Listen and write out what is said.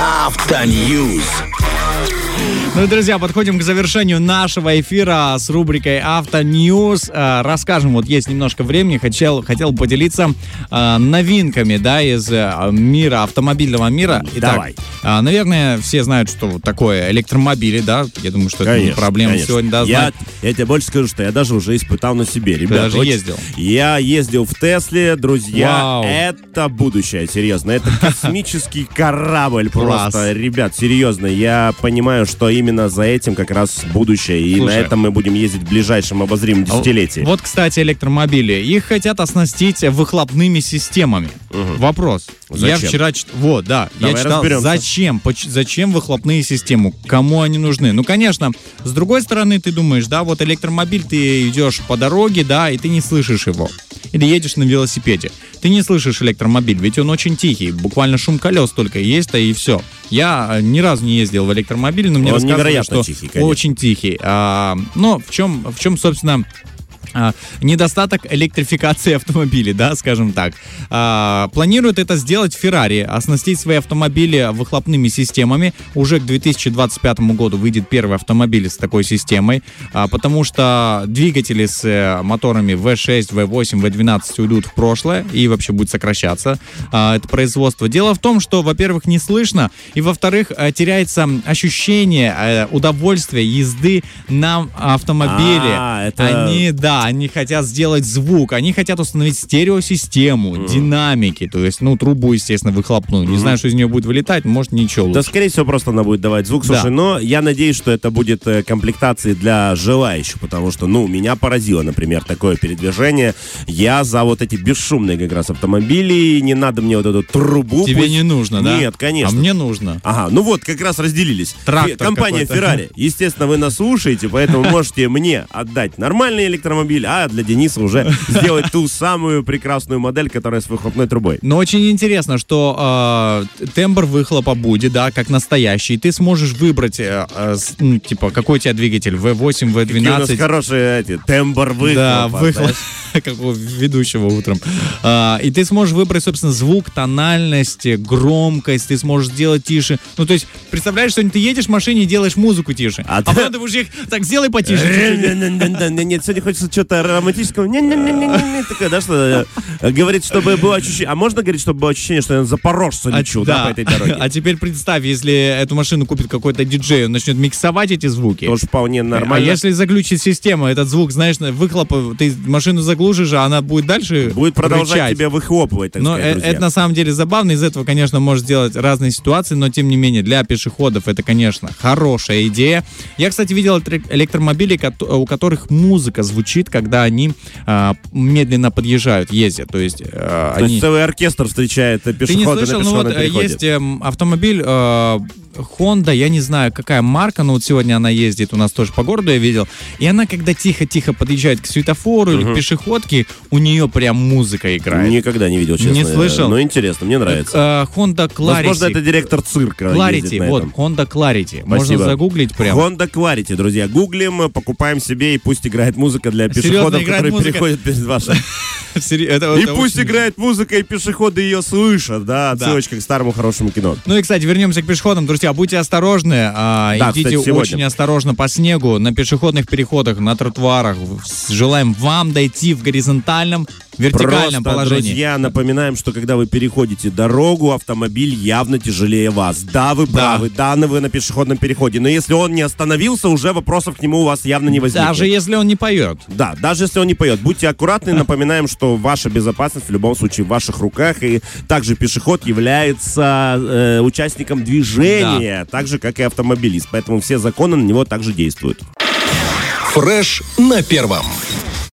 Автоньюз. Ну, друзья, подходим к завершению нашего эфира с рубрикой Автоньюз. Э, Расскажем, вот есть немножко времени, хотел, хотел поделиться э, новинками, да, из э, мира, автомобильного мира. Итак, Давай. наверное, все знают, что такое электромобили, да, я думаю, что это не Конечно, проблема конечно. сегодня, да, я, знать. я тебе больше скажу, что я даже уже испытал на себе, ребят. даже очень- ездил? Я ездил в Тесле, друзья. Вау. Это будущее, серьезно. Это космический корабль просто. Ребят, серьезно, я понимаю, что именно за этим как раз будущее. И Слушай. на этом мы будем ездить в ближайшем обозримом десятилетии. Вот, кстати, электромобили. Их хотят оснастить выхлопными системами. Вопрос. Я Зачем? вчера... чит- Вот, да. Давай я читал, разберемся. зачем? Поч- Зачем выхлопные системы? Кому они нужны? Ну, конечно, с другой стороны, ты думаешь, да, вот электромобиль, ты идешь по дороге, да, и ты не слышишь его. Или едешь на велосипеде. Ты не слышишь электромобиль, ведь он очень тихий. Буквально шум колес только есть, а и все. Я э, ни разу не ездил в электромобиле, но мне Он рассказывали, что тихий, конечно. очень тихий. А, но в чем, в чем, собственно, недостаток электрификации автомобилей, да, скажем так. А, планируют это сделать Ferrari, оснастить свои автомобили выхлопными системами. Уже к 2025 году выйдет первый автомобиль с такой системой, а, потому что двигатели с э, моторами V6, V8, V12 уйдут в прошлое и вообще будет сокращаться а, это производство. Дело в том, что, во-первых, не слышно, и, во-вторых, э, теряется ощущение э, удовольствия езды на автомобиле. А, это- Они, да, они хотят сделать звук, они хотят установить стереосистему, динамики, то есть, ну, трубу, естественно, выхлопную. Не знаю, что из нее будет вылетать, может, ничего Да, лучше. скорее всего, просто она будет давать звук. Слушай, Да. но я надеюсь, что это будет э, комплектацией для желающих, потому что, ну, меня поразило, например, такое передвижение. Я за вот эти бесшумные как раз автомобили, не надо мне вот эту трубу. Тебе пусть- не нужно, да? Нет, конечно. А мне нужно. Ага, ну вот, как раз разделились. Трактор Компания. Ferrari. Естественно, вы нас слушаете, поэтому можете мне отдать нормальный электромобиль, а для Дениса уже сделать ту самую прекрасную модель, которая с выхлопной трубой. Но очень интересно, что э, тембр выхлопа будет, да, как настоящий. Ты сможешь выбрать, э, э, ну, типа, какой у тебя двигатель, V8, Какие у нас V12. хорошие эти, тембр выхлопа. Да, выхлоп, знаешь. как у ведущего утром. А, и ты сможешь выбрать, собственно, звук, тональность, громкость, ты сможешь сделать тише. Ну, то есть, представляешь, что ты едешь в машине и делаешь музыку тише. А А, ты- потом ты будешь их, так, сделай потише. чуть-чуть». Нет, сегодня хочется что-то романтического. Не-не-не-не-не. Такое, да, что э, говорит, чтобы было ощущение. А можно говорить, чтобы было ощущение, что я Запорожца А, лечу, да, по этой дороге? А теперь представь, если эту машину купит какой-то диджей, он начнет миксовать эти звуки. Тоже вполне А нормально. если заглючит система, этот звук, знаешь, выхлоп, ты машину заглушишь, а она будет дальше Будет продолжать рычать. тебя выхлопывать, так Но сказать, э- это на самом деле забавно, из этого, конечно, может сделать разные ситуации, но тем не менее для пешеходов это, конечно, хорошая идея. Я, кстати, видел электро- электромобили, у которых музыка звучит, когда они а, медленно подъезжают, ездят. То есть а, То есть они... целый оркестр встречает э, Ты не пешехода слышал, на ну вот э, переходе. есть эм, автомобиль э, Honda, я не знаю, какая марка, но вот сегодня она ездит у нас тоже по городу, я видел. И она, когда тихо-тихо подъезжает к светофору или к пешеходке, у нее прям музыка играет. Никогда не видел, честно. Не слышал? Но интересно, мне нравится. Э, Honda Clarity. Возможно, это директор цирка Clarity, вот. Honda Clarity. Можно Спасибо. загуглить прям. Honda Clarity, друзья. Гуглим, покупаем себе, и пусть играет музыка для пешеходов, которые музыка? переходят перед вашим. Это- И это пусть очень- играет музыка, и пешеходы ее слышат, да, Да. отсылочка к старому хорошему кино. Ну и, кстати, вернемся к пешеходам. Друзья, будьте осторожны. а, Да, идите кстати, очень осторожно по снегу, на пешеходных переходах, на тротуарах. Желаем вам дойти в горизонтальном, вертикальном Просто, положении. друзья, напоминаем, что когда вы переходите дорогу, автомобиль явно тяжелее вас. Да, вы правы, да, вы на пешеходном переходе, но если он не остановился, уже вопросов к нему у вас явно не возникнет. Даже если он не поет. Да, даже если он не поет. Будьте аккуратны, напоминаем, что ваша безопасность в любом случае в ваших руках. И также пешеход является э, участником движения, так же, как и автомобилист. Поэтому все законы на него также действуют. Фреш на первом.